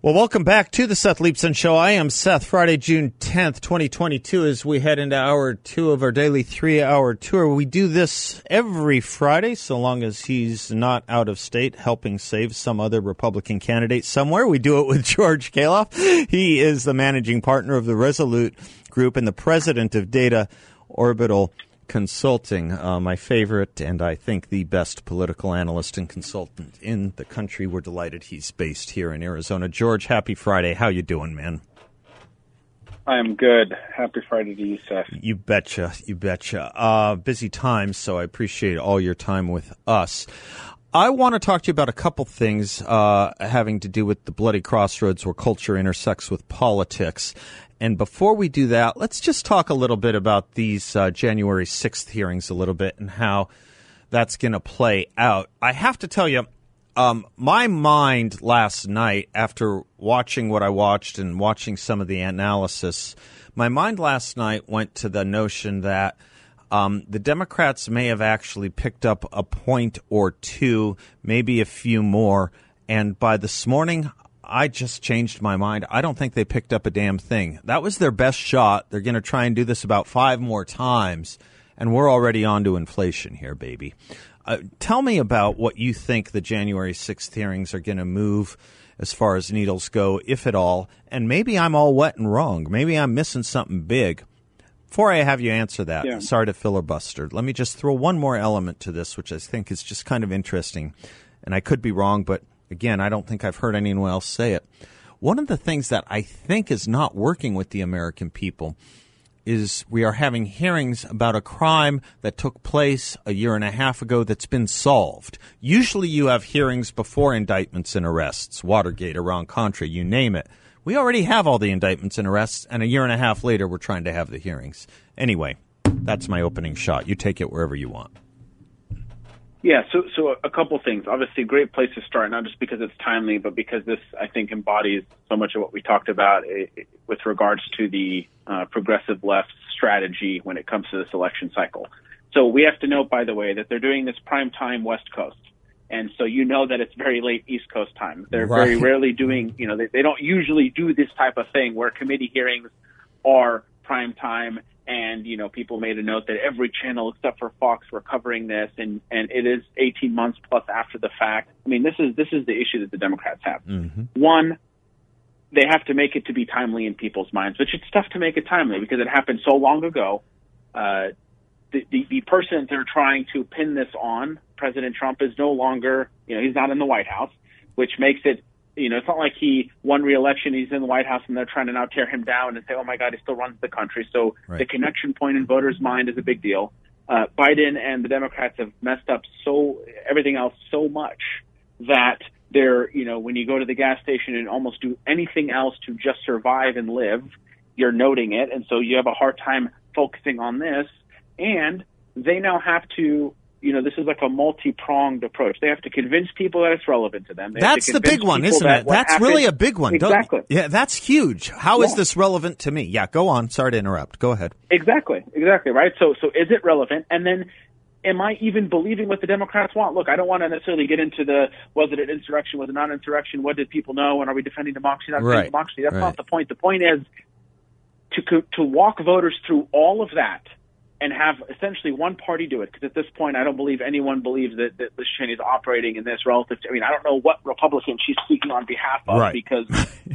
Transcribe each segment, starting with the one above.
Well, welcome back to the Seth Leibsohn Show. I am Seth. Friday, June 10th, 2022, as we head into hour two of our daily three hour tour. We do this every Friday, so long as he's not out of state helping save some other Republican candidate somewhere. We do it with George Khalaf. He is the managing partner of the Resolute Group and the president of Data Orbital Consulting, uh, my favorite and I think the best political analyst and consultant in the country. We're delighted he's based here in Arizona. George, happy Friday. How you doing, man? I am good. Happy Friday to you, Seth. You betcha. You betcha. Uh, busy times, so I appreciate all your time with us. I want to talk to you about a couple things uh, having to do with the bloody crossroads where culture intersects with politics. And before we do that, let's just talk a little bit about these uh, January 6th hearings a little bit and how that's going to play out. I have to tell you, um, my mind last night, after watching what I watched and watching some of the analysis, my mind last night went to the notion that um, the Democrats may have actually picked up a point or two, maybe a few more. And by this morning, I just changed my mind. I don't think they picked up a damn thing. That was their best shot. They're going to try and do this about five more times, and we're already on to inflation here, baby. Uh, tell me about what you think the January 6th hearings are going to move as far as needles go, if at all. And maybe I'm all wet and wrong. Maybe I'm missing something big. Before I have you answer that, yeah. sorry to filibuster, let me just throw one more element to this, which I think is just kind of interesting. And I could be wrong, but Again, I don't think I've heard anyone else say it. One of the things that I think is not working with the American people is we are having hearings about a crime that took place a year and a half ago that's been solved. Usually you have hearings before indictments and arrests, Watergate, Iran Contra, you name it. We already have all the indictments and arrests, and a year and a half later we're trying to have the hearings. Anyway, that's my opening shot. You take it wherever you want. Yeah, so so a couple things. Obviously, great place to start, not just because it's timely, but because this I think embodies so much of what we talked about eh, eh, with regards to the uh, progressive left strategy when it comes to this election cycle. So we have to note, by the way, that they're doing this prime time West Coast, and so you know that it's very late East Coast time. They're right. very rarely doing, you know, they, they don't usually do this type of thing where committee hearings are prime time and you know people made a note that every channel except for Fox were covering this, and and it is 18 months plus after the fact. I mean, this is this is the issue that the Democrats have. Mm-hmm. One, they have to make it to be timely in people's minds, which it's tough to make it timely because it happened so long ago. Uh, the, the, the person they're trying to pin this on, President Trump, is no longer, you know, he's not in the White House, which makes it you know, it's not like he won re-election. He's in the White House, and they're trying to now tear him down and say, "Oh my God, he still runs the country." So right. the connection point in voters' mind is a big deal. Uh, Biden and the Democrats have messed up so everything else so much that they're, you know, when you go to the gas station and almost do anything else to just survive and live, you're noting it, and so you have a hard time focusing on this. And they now have to you know, this is like a multi-pronged approach. They have to convince people that it's relevant to them. They that's the big one, isn't that it? That's happened, really a big one. Exactly. Don't, yeah, that's huge. How yeah. is this relevant to me? Yeah, go on. Sorry to interrupt. Go ahead. Exactly. Exactly. Right. So, so is it relevant? And then, am I even believing what the Democrats want? Look, I don't want to necessarily get into the was it an insurrection, was it not an insurrection, what did people know, and are we defending democracy, not right. democracy? That's right. not the point. The point is to to walk voters through all of that and have essentially one party do it. Because at this point, I don't believe anyone believes that, that Liz Cheney is operating in this relative to, I mean, I don't know what Republican she's speaking on behalf of right. because,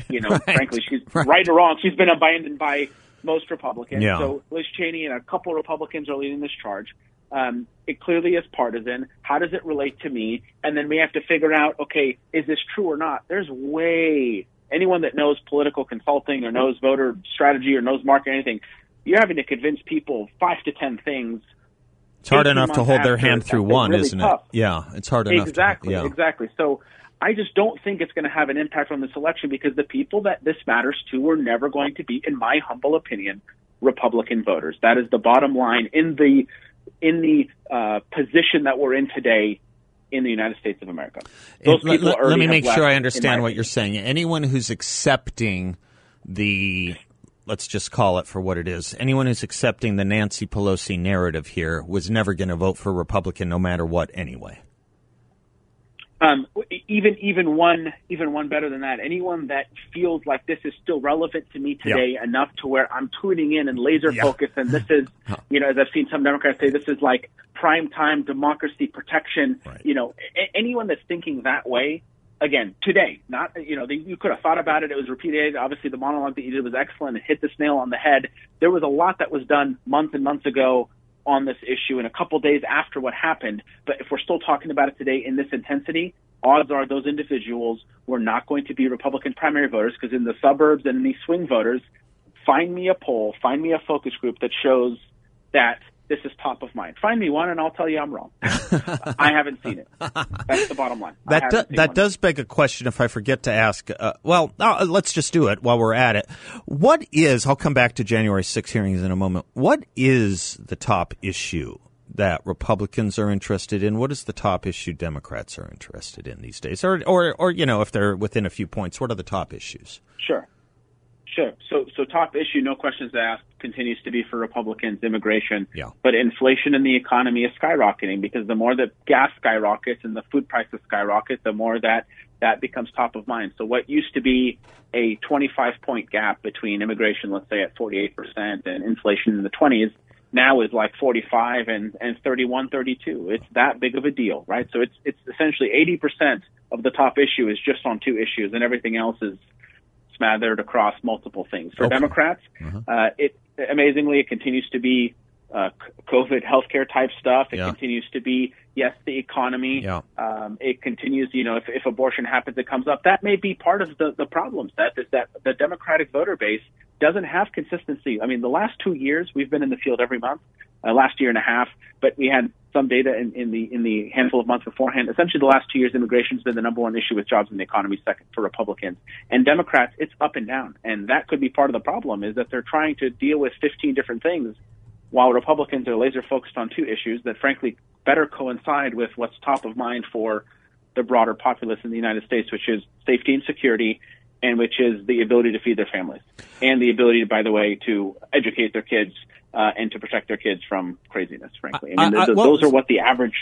you know, right. frankly, she's right. right. or wrong. She's been abandoned by most Republicans. Yeah. So Liz Cheney and a couple Republicans are leading this charge. Um, it clearly is partisan. How does it relate to me? And then we have to figure out, okay, is this true or not? There's way anyone that knows political consulting or knows voter strategy or knows market anything you're having to convince people five to ten things. It's hard enough to hold their hand through one, really isn't tough. it? Yeah, it's hard enough. Exactly, to, yeah. exactly. So I just don't think it's going to have an impact on this election because the people that this matters to are never going to be, in my humble opinion, Republican voters. That is the bottom line in the in the uh, position that we're in today in the United States of America. Those let, let, let me make sure I understand what you're saying. Anyone who's accepting the let's just call it for what it is. Anyone who's accepting the Nancy Pelosi narrative here was never going to vote for Republican no matter what anyway. Um, even even one even one better than that. Anyone that feels like this is still relevant to me today yeah. enough to where I'm tuning in and laser yeah. focused, and this is, you know, as I've seen some Democrats say, this is like prime time democracy protection. Right. You know, a- anyone that's thinking that way, again, today, not you know, they, you could have thought about it. It was repeated. Obviously, the monologue that you did was excellent. It hit the nail on the head. There was a lot that was done months and months ago on this issue and a couple days after what happened. But if we're still talking about it today in this intensity, odds are those individuals were not going to be Republican primary voters because in the suburbs and in these swing voters, find me a poll, find me a focus group that shows that this is top of mind. Find me one, and I'll tell you I'm wrong. I haven't seen it. That's the bottom line. That do, that one. does beg a question. If I forget to ask, uh, well, uh, let's just do it while we're at it. What is? I'll come back to January 6 hearings in a moment. What is the top issue that Republicans are interested in? What is the top issue Democrats are interested in these days? Or, or, or you know, if they're within a few points, what are the top issues? Sure. Sure. So, so top issue, no questions asked, continues to be for Republicans immigration. Yeah. But inflation in the economy is skyrocketing because the more that gas skyrockets and the food prices skyrocket, the more that that becomes top of mind. So, what used to be a 25 point gap between immigration, let's say at 48%, and inflation in the 20s, now is like 45 and, and 31, 32. It's that big of a deal, right? So it's, it's essentially 80% of the top issue is just on two issues and everything else is smothered across multiple things. For okay. Democrats, uh-huh. uh, it amazingly it continues to be uh, COVID healthcare type stuff. It yeah. continues to be yes, the economy. Yeah. Um, it continues. You know, if, if abortion happens, it comes up. That may be part of the the problems. That is that the Democratic voter base doesn't have consistency. I mean, the last two years we've been in the field every month. Uh, last year and a half, but we had some data in, in the in the handful of months beforehand. Essentially, the last two years, immigration has been the number one issue with jobs in the economy, second for Republicans and Democrats. It's up and down, and that could be part of the problem. Is that they're trying to deal with 15 different things, while Republicans are laser focused on two issues that, frankly, better coincide with what's top of mind for the broader populace in the United States, which is safety and security, and which is the ability to feed their families, and the ability, by the way, to educate their kids uh, and to protect their kids from craziness. Frankly, I mean, I, I, well, those are what the average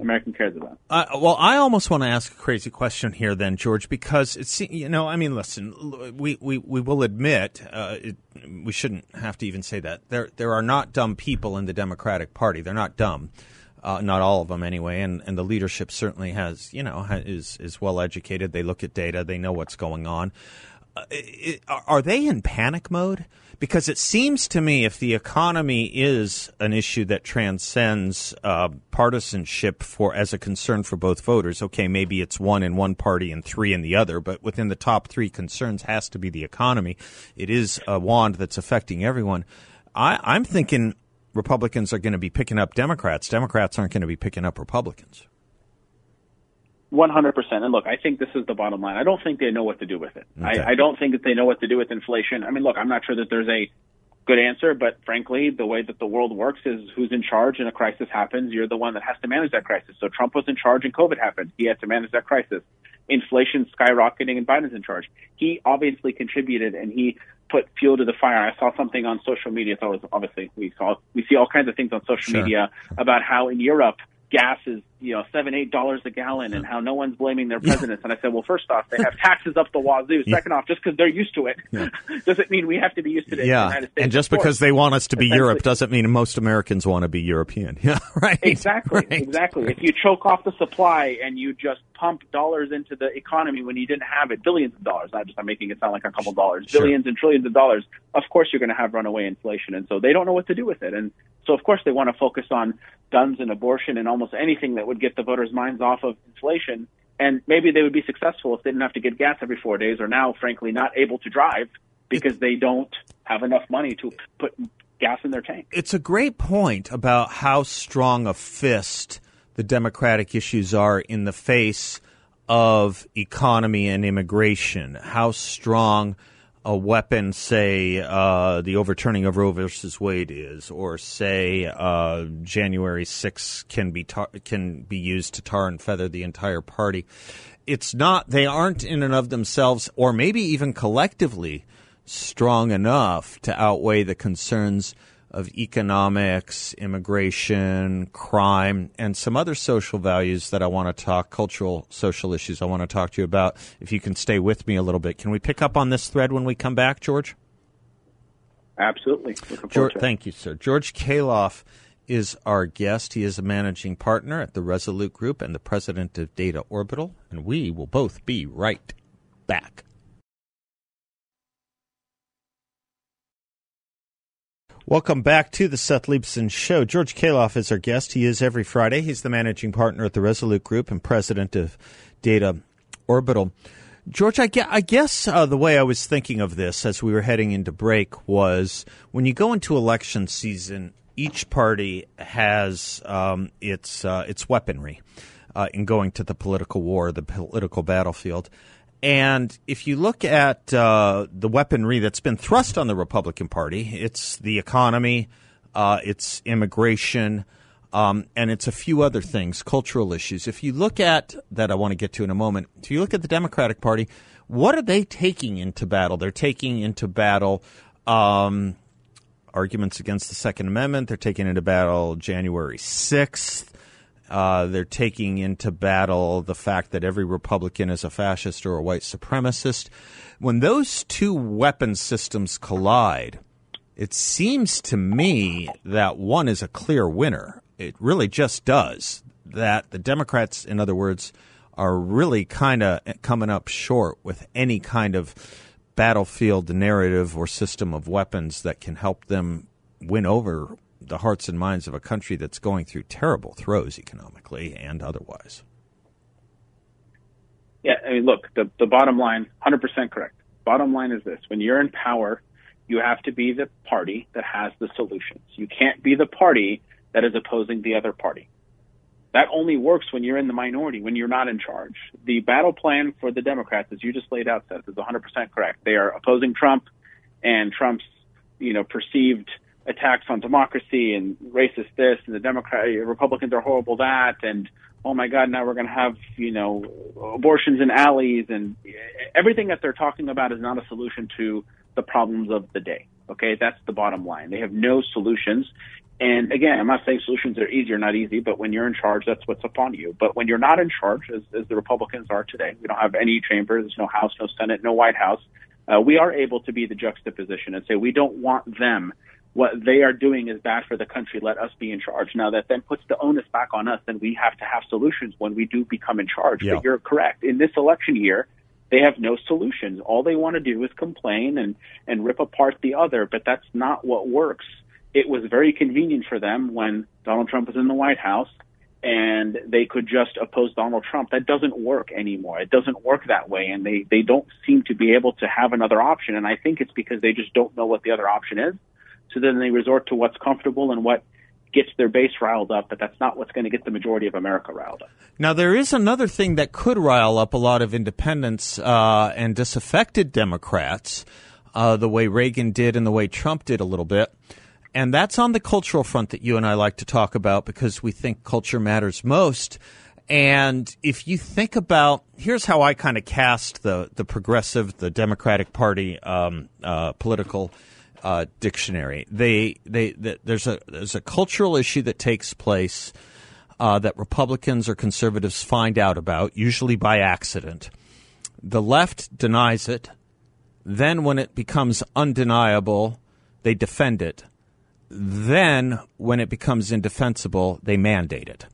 American cares about. Uh, well, I almost want to ask a crazy question here, then, George, because it's you know, I mean, listen, we we, we will admit uh, it, we shouldn't have to even say that there there are not dumb people in the Democratic Party. They're not dumb. Uh, not all of them anyway, and, and the leadership certainly has, you know, is is well educated. They look at data, they know what's going on. Uh, it, are they in panic mode? Because it seems to me if the economy is an issue that transcends uh, partisanship for as a concern for both voters, okay, maybe it's one in one party and three in the other, but within the top three concerns has to be the economy. It is a wand that's affecting everyone. I, I'm thinking Republicans are going to be picking up Democrats. Democrats aren't going to be picking up Republicans. 100%. And look, I think this is the bottom line. I don't think they know what to do with it. Okay. I, I don't think that they know what to do with inflation. I mean, look, I'm not sure that there's a good answer, but frankly, the way that the world works is who's in charge and a crisis happens, you're the one that has to manage that crisis. So Trump was in charge and COVID happened. He had to manage that crisis. Inflation skyrocketing and Biden's in charge. He obviously contributed and he put fuel to the fire. I saw something on social media. So obviously we saw we see all kinds of things on social sure. media about how in Europe gas is you know seven eight dollars a gallon and how no one's blaming their presidents. And i said well first off they have taxes up the wazoo. Second off just because they're used to it doesn't mean we have to be used to it yeah. And just because they want us to be europe doesn't mean most americans want to be european. Yeah right. Exactly. Right. exactly. If you choke off the supply and you just pump dollars into the economy when you didn't have it billions of dollars. Not just i'm making it sound like a couple dollars. Sure. billions and trillions of dollars. Of course you're going to have runaway inflation and so they don't know what to do with it. And so of course they want to focus on guns and abortion and almost anything that would get the voters' minds off of inflation. And maybe they would be successful if they didn't have to get gas every four days, or now, frankly, not able to drive because they don't have enough money to put gas in their tank. It's a great point about how strong a fist the Democratic issues are in the face of economy and immigration, how strong a weapon, say uh, the overturning of Roe versus Wade is, or say uh, January 6 can be tar- can be used to tar and feather the entire party. It's not; they aren't in and of themselves, or maybe even collectively, strong enough to outweigh the concerns of economics, immigration, crime, and some other social values that I want to talk, cultural, social issues I want to talk to you about. If you can stay with me a little bit, can we pick up on this thread when we come back, George? Absolutely. George, thank you, sir. George Khalaf is our guest. He is a managing partner at the Resolute Group and the president of Data Orbital, and we will both be right back. Welcome back to the Seth Leibsohn Show. George Khalaf is our guest. He is every Friday. He's the managing partner at the Resolute Group and president of Data Orbital. George, I guess, I guess uh, the way I was thinking of this as we were heading into break was when you go into election season, each party has um, its uh, its weaponry uh, in going to the political war, the political battlefield. And if you look at uh, the weaponry that's been thrust on the Republican Party, it's the economy, uh, it's immigration, um, and it's a few other things, cultural issues. If you look at that, I want to get to in a moment. If you look at the Democratic Party, what are they taking into battle? They're taking into battle um, arguments against the Second Amendment. They're taking into battle January 6th. Uh, they're taking into battle the fact that every Republican is a fascist or a white supremacist. When those two weapon systems collide, it seems to me that one is a clear winner. It really just does. That the Democrats, in other words, are really kind of coming up short with any kind of battlefield narrative or system of weapons that can help them win over the hearts and minds of a country that's going through terrible throes economically and otherwise. Yeah, I mean, look, the, the bottom line, 100% correct. Bottom line is this when you're in power, you have to be the party that has the solutions. You can't be the party that is opposing the other party. That only works when you're in the minority, when you're not in charge. The battle plan for the Democrats, as you just laid out, Seth, is 100% correct. They are opposing Trump and Trump's, you know, perceived attacks on democracy and racist this and the Democrat Republicans are horrible that and oh my God now we're going to have you know abortions in alleys and everything that they're talking about is not a solution to the problems of the day. Okay, that's the bottom line. They have no solutions. And again, I'm not saying solutions are easy or not easy, but when you're in charge, that's what's upon you. But when you're not in charge, as, as the Republicans are today, we don't have any chamber, there's no House, no Senate, no White House. Uh, we are able to be the juxtaposition and say we don't want them what they are doing is bad for the country. Let us be in charge. Now that then puts the onus back on us, and we have to have solutions when we do become in charge. Yeah. But you're correct. In this election year, they have no solutions. All they want to do is complain and, and rip apart the other, but that's not what works. It was very convenient for them when Donald Trump was in the White House and they could just oppose Donald Trump. That doesn't work anymore. It doesn't work that way, and they, they don't seem to be able to have another option. And I think it's because they just don't know what the other option is so then they resort to what's comfortable and what gets their base riled up, but that's not what's going to get the majority of America riled up. Now, there is another thing that could rile up a lot of independents uh, and disaffected Democrats, uh, the way Reagan did and the way Trump did a little bit. And that's on the cultural front that you and I like to talk about because we think culture matters most. And if you think about, here's how I kind of cast the the progressive, the Democratic Party um, uh, political uh, dictionary. They, they, they, there's a there's a cultural issue that takes place uh, that Republicans or conservatives find out about, usually by accident. The left denies it. Then, when it becomes undeniable, they defend it. Then, when it becomes indefensible, they mandate it.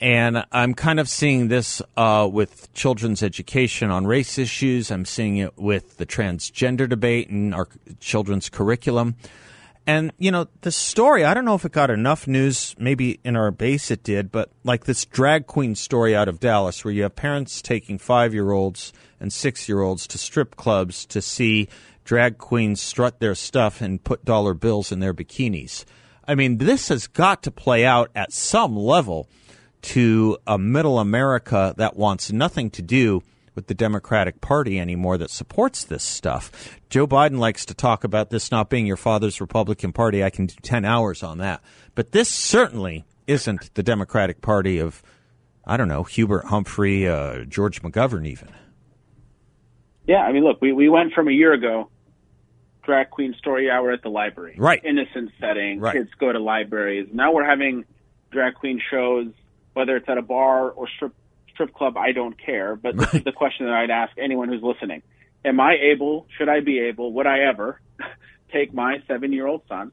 And I'm kind of seeing this uh, with children's education on race issues. I'm seeing it with the transgender debate and our children's curriculum. And, you know, the story, I don't know if it got enough news. Maybe in our base it did, but like this drag queen story out of Dallas where you have parents taking five year olds and six year olds to strip clubs to see drag queens strut their stuff and put dollar bills in their bikinis. I mean, this has got to play out at some level to a middle America that wants nothing to do with the Democratic Party anymore that supports this stuff. Joe Biden likes to talk about this not being your father's Republican Party. I can do 10 hours on that. But this certainly isn't the Democratic Party of, I don't know, Hubert Humphrey, uh, George McGovern, even. Yeah, I mean, look, we, we went from a year ago, drag queen story hour at the library. Right. Innocent setting. Right. Kids go to libraries. Now we're having drag queen shows, whether it's at a bar or strip strip club, I don't care. But this is the question that I'd ask anyone who's listening. Am I able, should I be able, would I ever take my seven year old son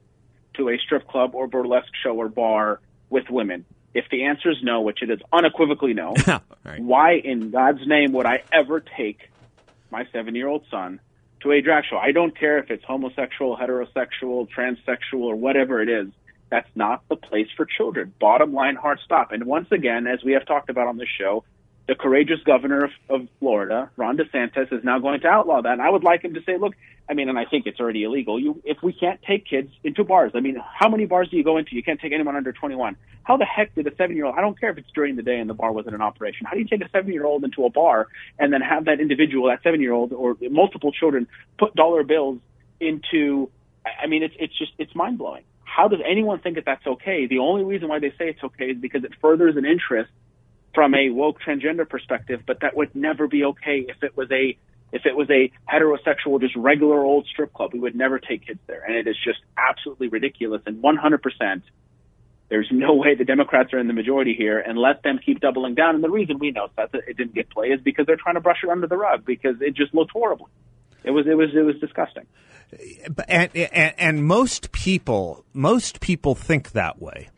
to a strip club or burlesque show or bar with women? If the answer is no, which it is unequivocally no, Right. why in God's name would I ever take my seven year old son to a drag show? I don't care if it's homosexual, heterosexual, transsexual, or whatever it is. That's not the place for children. Bottom line, hard stop. And once again, as we have talked about on this show, the courageous governor of, of Florida, Ron DeSantis, is now going to outlaw that. And I would like him to say, look, I mean, and I think it's already illegal. You, if we can't take kids into bars, I mean, how many bars do you go into? You can't take anyone under 21. How the heck did a seven year old, I don't care if it's during the day and the bar wasn't in operation. How do you take a seven year old into a bar and then have that individual, that seven year old or multiple children put dollar bills into, I mean, it's, it's just, it's mind blowing. How does anyone think that that's okay? The only reason why they say it's okay is because it furthers an interest from a woke transgender perspective, but that would never be okay if it was a if it was a heterosexual, just regular old strip club. We would never take kids there, and it is just absolutely ridiculous. And 100%, there's no way the Democrats are in the majority here, and let them keep doubling down. And the reason we know that it didn't get play is because they're trying to brush it under the rug because it just looked horrible. It was it was it was disgusting. And, and and most people most people think that way.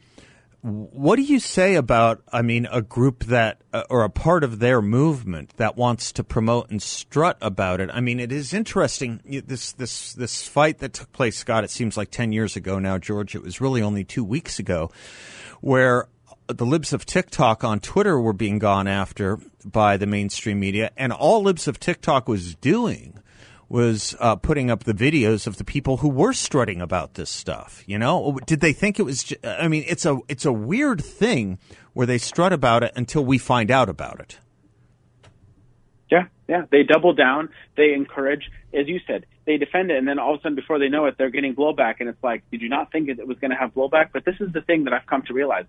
What do you say about I mean a group that or a part of their movement that wants to promote and strut about it? I mean it is interesting this this this fight that took place Scott it seems like 10 years ago now George it was really only 2 weeks ago where the libs of TikTok on Twitter were being gone after by the mainstream media and all libs of TikTok was doing was uh, putting up the videos of the people who were strutting about this stuff. You know, did they think it was? Ju- I mean, it's a it's a weird thing where they strut about it until we find out about it. Yeah, yeah. They double down. They encourage, as you said, they defend it, and then all of a sudden, before they know it, they're getting blowback. And it's like, did you not think it was going to have blowback? But this is the thing that I've come to realize.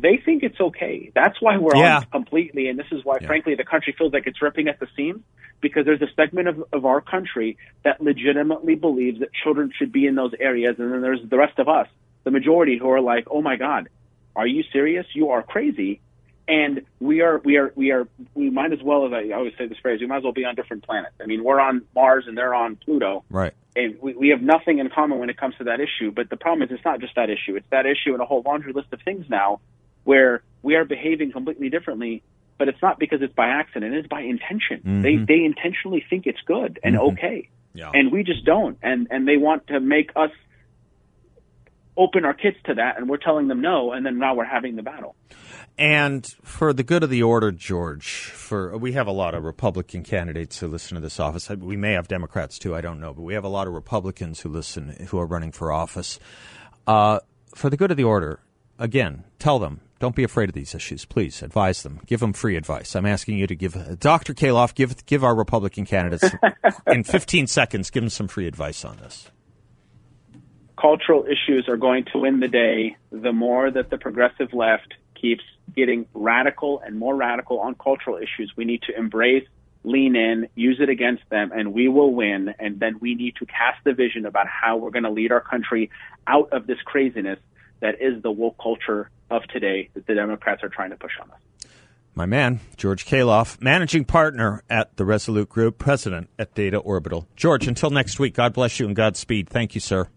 They think it's okay. That's why we're Yeah. on completely, and this is why, Yeah. frankly, the country feels like it's ripping at the seams because there's a segment of, of our country that legitimately believes that children should be in those areas, and then there's the rest of us, the majority, who are like, "Oh my God, are you serious? You are crazy." and we are we are we are we might as well as I always say this phrase we might as well be on different planets. I mean we're on Mars and they're on Pluto, Right. and we, we have nothing in common when it comes to that issue. But the problem is it's not just that issue; it's that issue and a whole laundry list of things now where we are behaving completely differently. But it's not because it's by accident; it's by intention. They they intentionally think it's good and okay, Yeah. and we just don't. And and they want to make us open our kids to that, and we're telling them no, and then now we're having the battle. And for the good of the order, George, for we have a lot of Republican candidates who listen to this office. We may have Democrats too, I don't know, but we have a lot of Republicans who listen who are running for office. Uh, for the good of the order, again, tell them don't be afraid of these issues. Please advise them. Give them free advice. I'm asking you to give uh, Dr. Khalaf give give our Republican candidates in 15 seconds. Give them some free advice on this. cultural issues are going to win the day the more that the progressive left keeps getting radical and more radical on cultural issues. We need to embrace, lean in, use it against them, and we will win. And then we need to cast the vision about how we're going to lead our country out of this craziness that is the woke culture of today that the Democrats are trying to push on us. My man, George Khalaf, managing partner at the Resolute Group, president at Data Orbital. George, until next week, God bless you and Godspeed. Thank you, sir.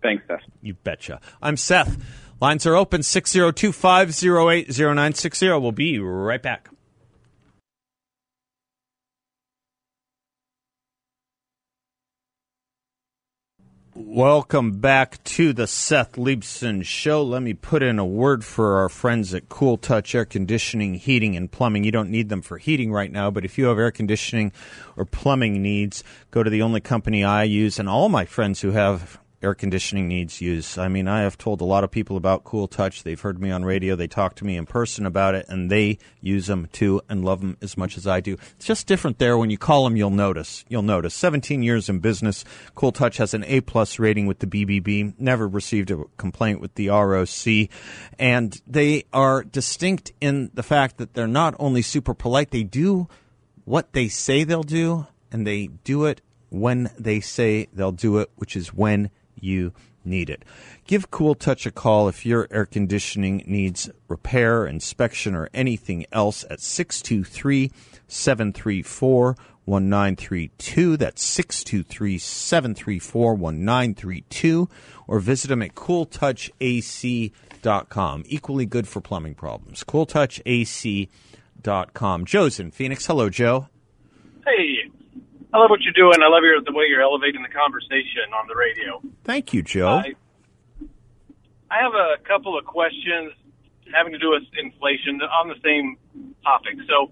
Thanks, Seth. You betcha. I'm Seth. Lines are open 602 508 0960. We'll be right back. Welcome back to the Seth Leibsohn Show. Let me put in a word for our friends at Cool Touch Air Conditioning, Heating, and Plumbing. You don't need them for heating right now, but if you have air conditioning or plumbing needs, go to the only company I use and all my friends who have air conditioning needs use. I mean, I have told a lot of people about Cool Touch. They've heard me on radio. They talk to me in person about it, and they use them too and love them as much as I do. It's just different there. When you call them, you'll notice. You'll notice. 17 years in business. Cool Touch has an A plus rating with the BBB. Never received a complaint with the ROC, and they are distinct in the fact that they're not only super polite. They do what they say they'll do, and they do it when they say they'll do it, which is when you need it. Give Cool Touch a call if your air conditioning needs repair, inspection, or anything else at 623 734 1932. That's 623 734 1932. Or visit them at cooltouchac.com. Equally good for plumbing problems. cooltouchac.com. Joe's in Phoenix. Hello, Joe. Hey, I love what you're doing. I love your, the way you're elevating the conversation on the radio. Thank you, Joe. I, I have a couple of questions having to do with inflation on the same topic. So,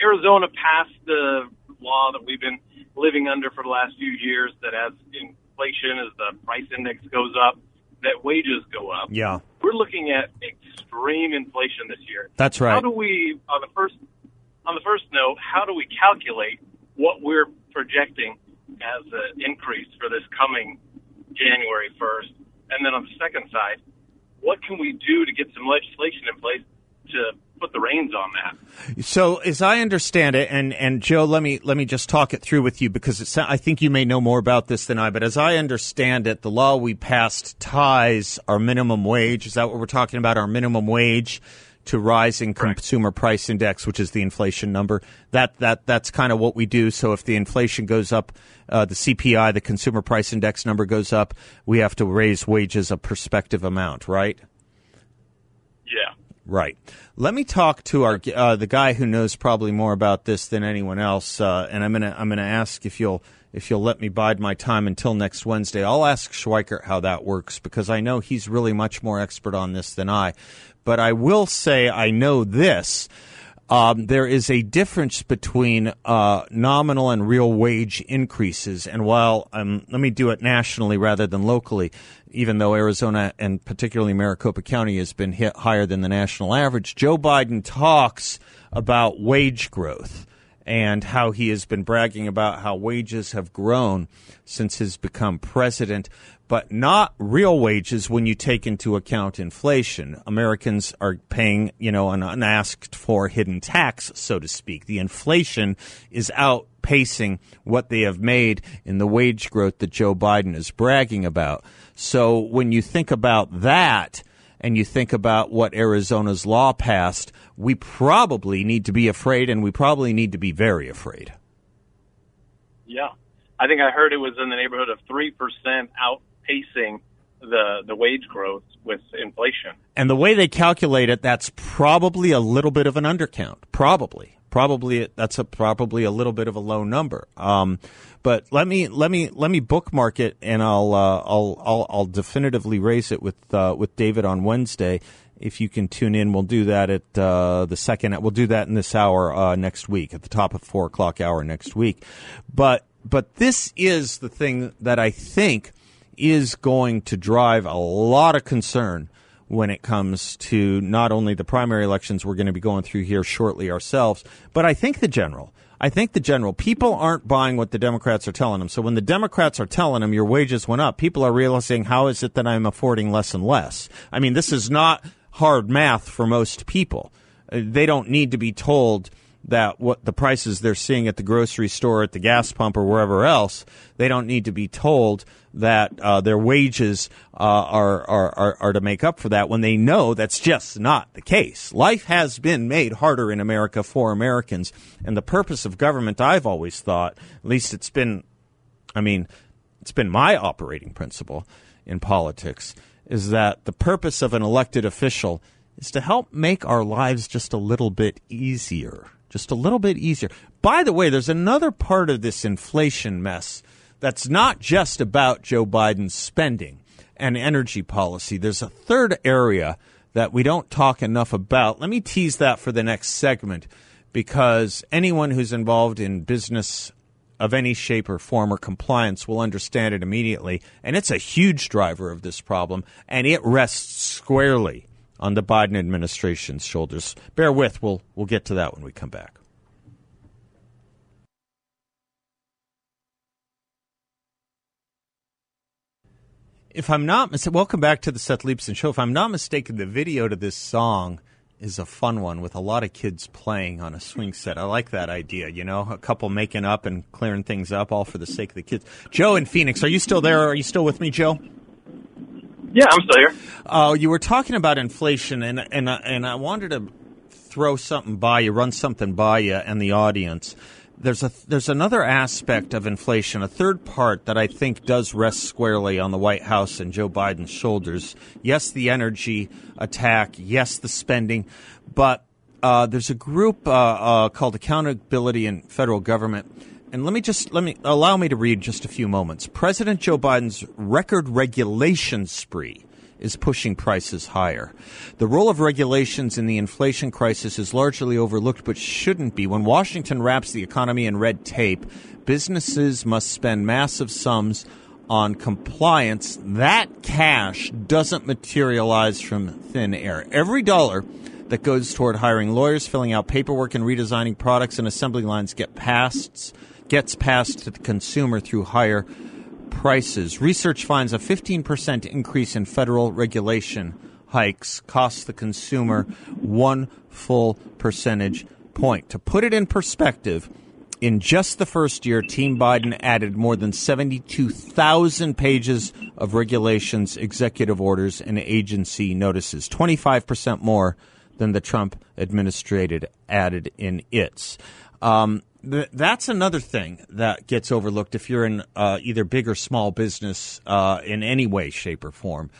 Arizona passed the law that we've been living under for the last few years that as inflation, as the price index goes up, that wages go up. Yeah. We're looking at extreme inflation this year. That's right. How do we, on the first, on the first note, how do we calculate what we're projecting as an increase for this coming January 1st? And then on the second side, what can we do to get some legislation in place to put the reins on that? So, as I understand it, and, and Joe, let me let me just talk it through with you because I think you may know more about this than I. But as I understand it, the law we passed ties our minimum wage. Is that what we're talking about? Our minimum wage to rising consumer price index, which is the inflation number. That that that's kind of what we do. So if the inflation goes up, uh, the CPI, the consumer price index number goes up, we have to raise wages a prospective amount, right? Yeah. Right. Let me talk to our uh, the guy who knows probably more about this than anyone else, uh, and I'm gonna I'm gonna ask if you'll if you'll let me bide my time until next Wednesday. I'll ask Schweikert how that works because I know he's really much more expert on this than I. But I will say I know this. Um, there is a difference between uh, nominal and real wage increases. And while um, let me do it nationally rather than locally, even though Arizona and particularly Maricopa County has been hit higher than the national average, Joe Biden talks about wage growth and how he has been bragging about how wages have grown since he's become president, but not real wages when you take into account inflation. Americans are paying, you know, an unasked for hidden tax, so to speak. The inflation is outpacing what they have made in the wage growth that Joe Biden is bragging about. So when you think about that, and you think about what Arizona's law passed, we probably need to be afraid, and we probably need to be very afraid. Yeah. I think I heard it was in the neighborhood of 3% outpacing the, the wage growth with inflation. And the way they calculate it, that's probably a little bit of an undercount. Probably. Probably that's a probably a little bit of a low number. Um, but let me let me let me bookmark it, and I'll uh, I'll, I'll I'll definitively raise it with uh, with David on Wednesday. If you can tune in, we'll do that at uh, the second. We'll do that in this hour uh, next week at the top of four o'clock hour next week. But but this is the thing that I think is going to drive a lot of concern when it comes to not only the primary elections we're going to be going through here shortly ourselves, but I think the general. I think the general people aren't buying what the Democrats are telling them. So when the Democrats are telling them your wages went up, people are realizing how is it that I'm affording less and less? I mean, this is not hard math for most people. Uh, they don't need to be told that what the prices they're seeing at the grocery store, at the gas pump, or wherever else, they don't need to be told that uh, their wages uh, are, are, are are to make up for that when they know that's just not the case. Life has been made harder in America for Americans, and the purpose of government, I've always thought, at least it's been, I mean, it's been my operating principle in politics, is that the purpose of an elected official is to help make our lives just a little bit easier just a little bit easier. By the way, there's another part of this inflation mess that's not just about Joe Biden's spending and energy policy. There's a third area that we don't talk enough about. Let me tease that for the next segment because anyone who's involved in business of any shape or form or compliance will understand it immediately. And it's a huge driver of this problem, and it rests squarely on the Biden administration's shoulders. Bear with, we'll, we'll get to that when we come back. If I'm not mistaken, welcome back to the Seth Leibsohn Show. If I'm not mistaken, the video to this song is a fun one with a lot of kids playing on a swing set. I like that idea. You know, a couple making up and clearing things up, all for the sake of the kids. Joe in Phoenix, are you still there? Are you still with me, Joe? Yeah, I'm still here. Uh, you were talking about inflation, and and and I wanted to throw something by you, run something by you and the audience there's a there's another aspect of inflation, a third part that I think does rest squarely on the White House and Joe Biden's shoulders. Yes, the energy attack. Yes, the spending, but uh, there's a group uh, uh, called Accountability in Federal Government. And let me just let me allow me to read just a few moments. President Joe Biden's record regulation spree is pushing prices higher. The role of regulations in the inflation crisis is largely overlooked, but shouldn't be. When Washington wraps the economy in red tape, businesses must spend massive sums on compliance. That cash doesn't materialize from thin air. Every dollar that goes toward hiring lawyers, filling out paperwork, and redesigning products and assembly lines get passed, gets passed to the consumer through higher prices. Research finds a 15% increase in federal regulation hikes costs the consumer one full percentage point. To put it in perspective, in just the first year, Team Biden added more than 72,000 pages of regulations, executive orders, and agency notices, 25% more than the Trump administrated added in its. Um, th- that's another thing that gets overlooked if you're in uh, either big or small business uh, in any way, shape, or form.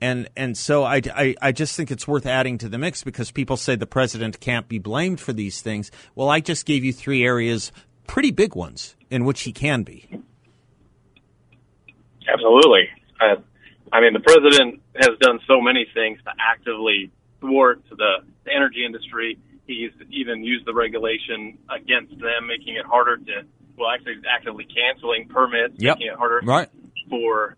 And and so I, I, I just think it's worth adding to the mix because people say the president can't be blamed for these things. Well, I just gave you three areas, pretty big ones, in which he can be. Absolutely. Uh, I mean, the president has done so many things to actively thwart the, the energy industry He's even used the regulation against them, making it harder to, well, actually actively canceling permits, yep. making it harder right. for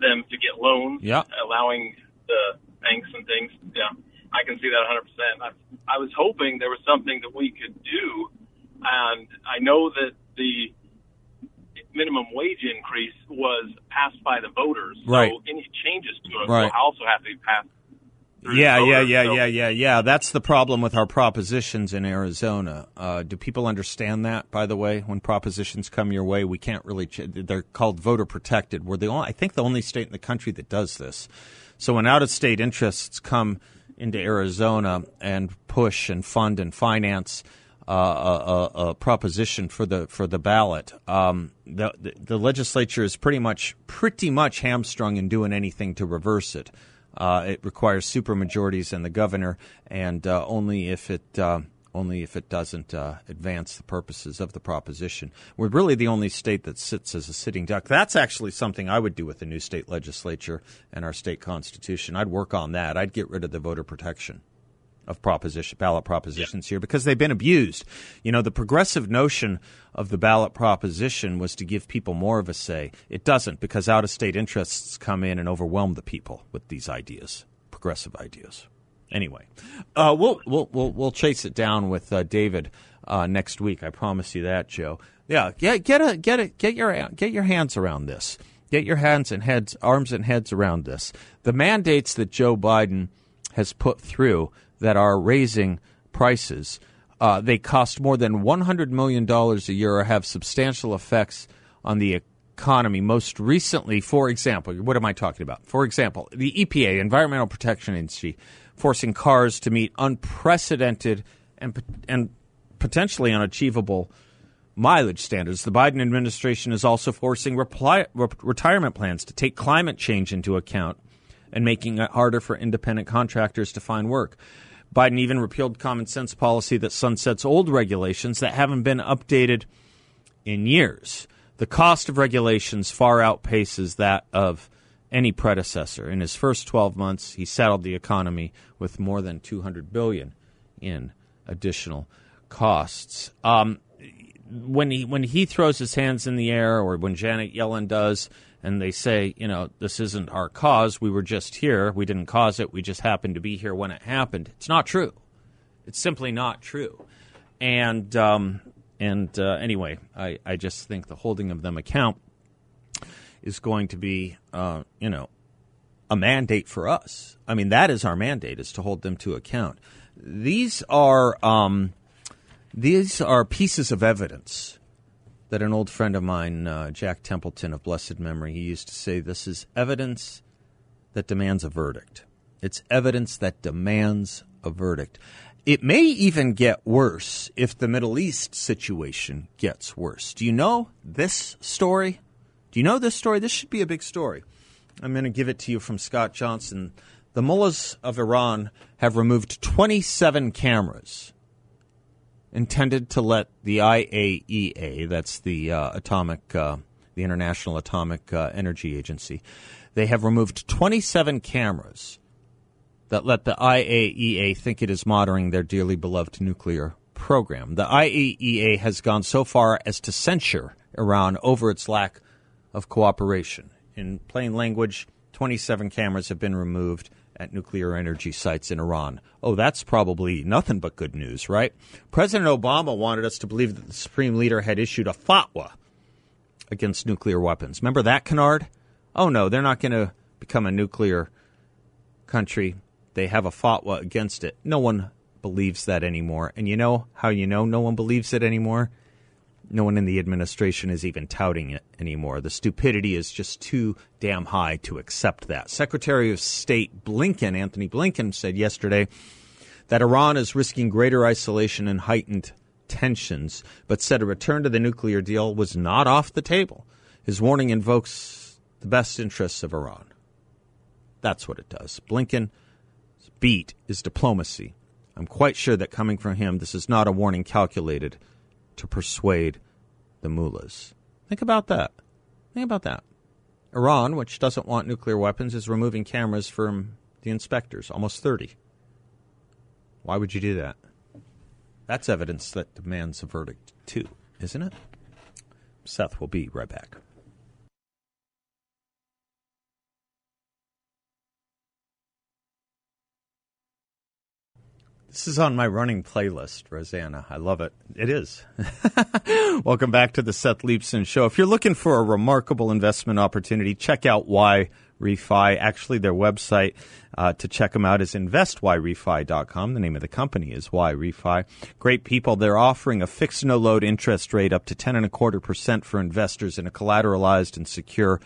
them to get loans, yep. allowing the banks and things. Yeah, I can see that 100%. I, I was hoping there was something that we could do, and I know that the minimum wage increase was passed by the voters. Right. So any changes to it right. will also have to be passed yeah, yeah, yeah, so. yeah, yeah, yeah. That's the problem with our propositions in Arizona. Uh, do people understand that? By the way, when propositions come your way, we can't really. Ch- they're called voter protected. We're the only, I think, the only state in the country that does this. So when out of state interests come into Arizona and push and fund and finance uh, a, a, a, proposition for the for the ballot, um, the, the the legislature is pretty much pretty much hamstrung in doing anything to reverse it. Uh, it requires supermajorities and the governor, and uh, only if it uh, only if it doesn't uh, advance the purposes of the proposition. We're really the only state that sits as a sitting duck. That's actually something I would do with the new state legislature and our state constitution. I'd work on that. I'd get rid of the voter protection of proposition ballot propositions here because they've been abused. You know, the progressive notion of the ballot proposition was to give people more of a say. It doesn't because out of state interests come in and overwhelm the people with these ideas, progressive ideas. Anyway, uh, we'll, we'll we'll we'll chase it down with uh, David uh, next week. I promise you that, Joe. Yeah, get get a get a get your get your hands around this. Get your hands and heads, arms and heads around this. The mandates that Joe Biden has put through that are raising prices. Uh, they cost more than $100 million a year or have substantial effects on the economy. Most recently, for example, what am I talking about? For example, the EPA, Environmental Protection Agency, forcing cars to meet unprecedented and, and potentially unachievable mileage standards. The Biden administration is also forcing reply, re- retirement plans to take climate change into account and making it harder for independent contractors to find work. Biden even repealed common sense policy that sunsets old regulations that haven't been updated in years. The cost of regulations far outpaces that of any predecessor. In his first 12 months, he saddled the economy with more than 200 billion in additional costs. Um, when he when he throws his hands in the air, or when Janet Yellen does, and they say, you know, this isn't our cause. We were just here. We didn't cause it. We just happened to be here when it happened. It's not true. It's simply not true. And um, and uh, anyway, I, I just think the holding of them account is going to be, uh, you know, a mandate for us. I mean, that is our mandate: is to hold them to account. These are um, these are pieces of evidence that an old friend of mine, uh, Jack Templeton of blessed memory, he used to say, "This is evidence that demands a verdict. It's evidence that demands a verdict." It may even get worse if the Middle East situation gets worse. Do you know this story? Do you know this story? This should be a big story. I'm going to give it to you from Scott Johnson. The mullahs of Iran have removed 27 cameras intended to let the IAEA, that's the uh, atomic, uh, the International Atomic uh, Energy Agency, they have removed 27 cameras that let the IAEA think it is monitoring their dearly beloved nuclear program. The IAEA has gone so far as to censure Iran over its lack of cooperation. In plain language, 27 cameras have been removed at nuclear energy sites in Iran. Oh, that's probably nothing but good news, right? President Obama wanted us to believe that the Supreme Leader had issued a fatwa against nuclear weapons. Remember that canard? Oh, no, they're not going to become a nuclear country. They have a fatwa against it. No one believes that anymore. And you know how you know no one believes it anymore? No one in the administration is even touting it anymore. The stupidity is just too damn high to accept that. Secretary of State Blinken, Antony Blinken, said yesterday that Iran is risking greater isolation and heightened tensions, but said a return to the nuclear deal was not off the table. His warning invokes the best interests of Iran. That's what it does. Blinken beat is diplomacy. I'm quite sure that coming from him, this is not a warning calculated to persuade the mullahs. Think about that. Think about that. Iran, which doesn't want nuclear weapons, is removing cameras from the inspectors, almost 30. Why would you do that? That's evidence that demands a verdict, too, isn't it? Seth will be right back. This is on my running playlist, Rosanna. I love it. It is. Welcome back to the Seth Leibsohn Show. If you're looking for a remarkable investment opportunity, check out Why Refi. Actually, their website uh, to check them out is investyrefy.com. The name of the company is YRefy. Great people. They're offering a fixed no load interest rate up to ten and a quarter percent for investors in a collateralized and secure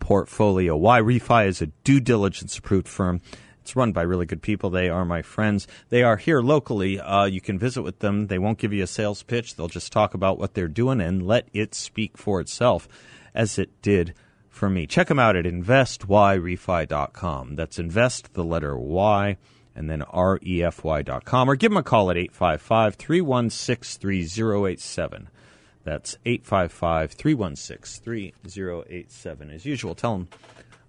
portfolio. YRefy is a due diligence approved firm it's run by really good people. They are my friends. They are here locally. Uh, you can visit with them. They won't give you a sales pitch. They'll just talk about what they're doing and let it speak for itself, as it did for me. Check them out at investyrefy.com. That's invest, the letter Y, and then refy.com. Or give them a call at 855 316 3087. That's 855 316 3087. As usual, tell them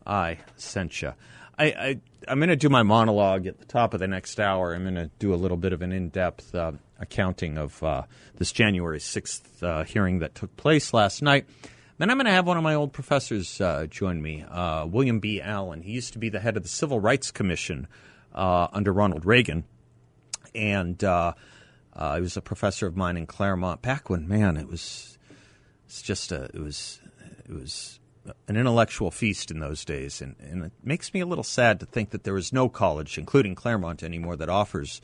I sent you. I, I I'm going to do my monologue at the top of the next hour. I'm going to do a little bit of an in-depth uh, accounting of uh, this January 6th uh, hearing that took place last night. Then I'm going to have one of my old professors uh, join me, uh, William B. Allen. He used to be the head of the Civil Rights Commission uh, under Ronald Reagan, and he was a professor of mine in Claremont back when, man, it was it's just a it was it was an intellectual feast in those days, and, and, it makes me a little sad to think that there is no college, including Claremont anymore, that offers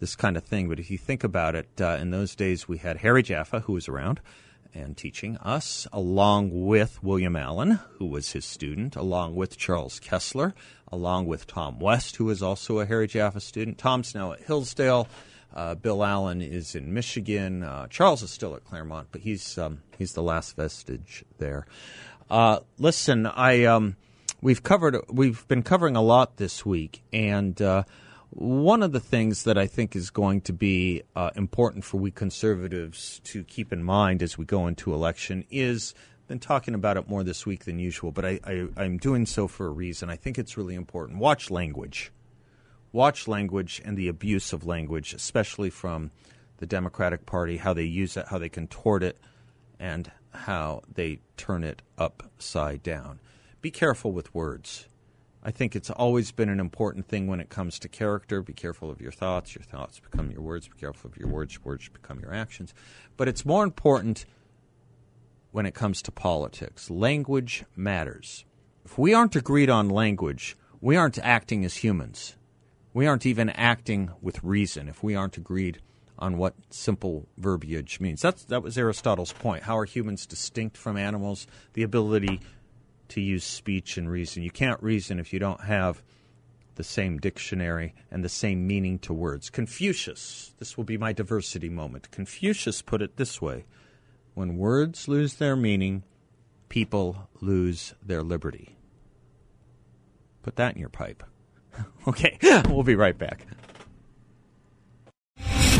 this kind of thing. But if you think about it, uh, in those days we had Harry Jaffa, who was around and teaching us, along with William Allen, who was his student, along with Charles Kesler, along with Tom West, who was also a Harry Jaffa student. Tom's now at Hillsdale. Uh, Bill Allen is in Michigan. Uh, Charles is still at Claremont, but he's um, he's the last vestige there. Uh, listen, I um, we've covered we've been covering a lot this week, and uh, one of the things that I think is going to be uh, important for we conservatives to keep in mind as we go into election is been talking about it more this week than usual, but I, I, I'm doing so for a reason. I think it's really important. Watch language. Watch language and the abuse of language, especially from the Democratic Party, how they use it, how they contort it, and how they turn it upside down. Be careful with words. I think it's always been an important thing when it comes to character. Be careful of your thoughts. Your thoughts become your words. Be careful of your words. Your words become your actions. But it's more important when it comes to politics. Language matters. If we aren't agreed on language, we aren't acting as humans. We aren't even acting with reason if we aren't agreed on what simple verbiage means. That's, that was Aristotle's point. How are humans distinct from animals? The ability to use speech and reason. You can't reason if you don't have the same dictionary and the same meaning to words. Confucius, this will be my diversity moment. Confucius put it this way When words lose their meaning, people lose their liberty. Put that in your pipe. okay, we'll be right back.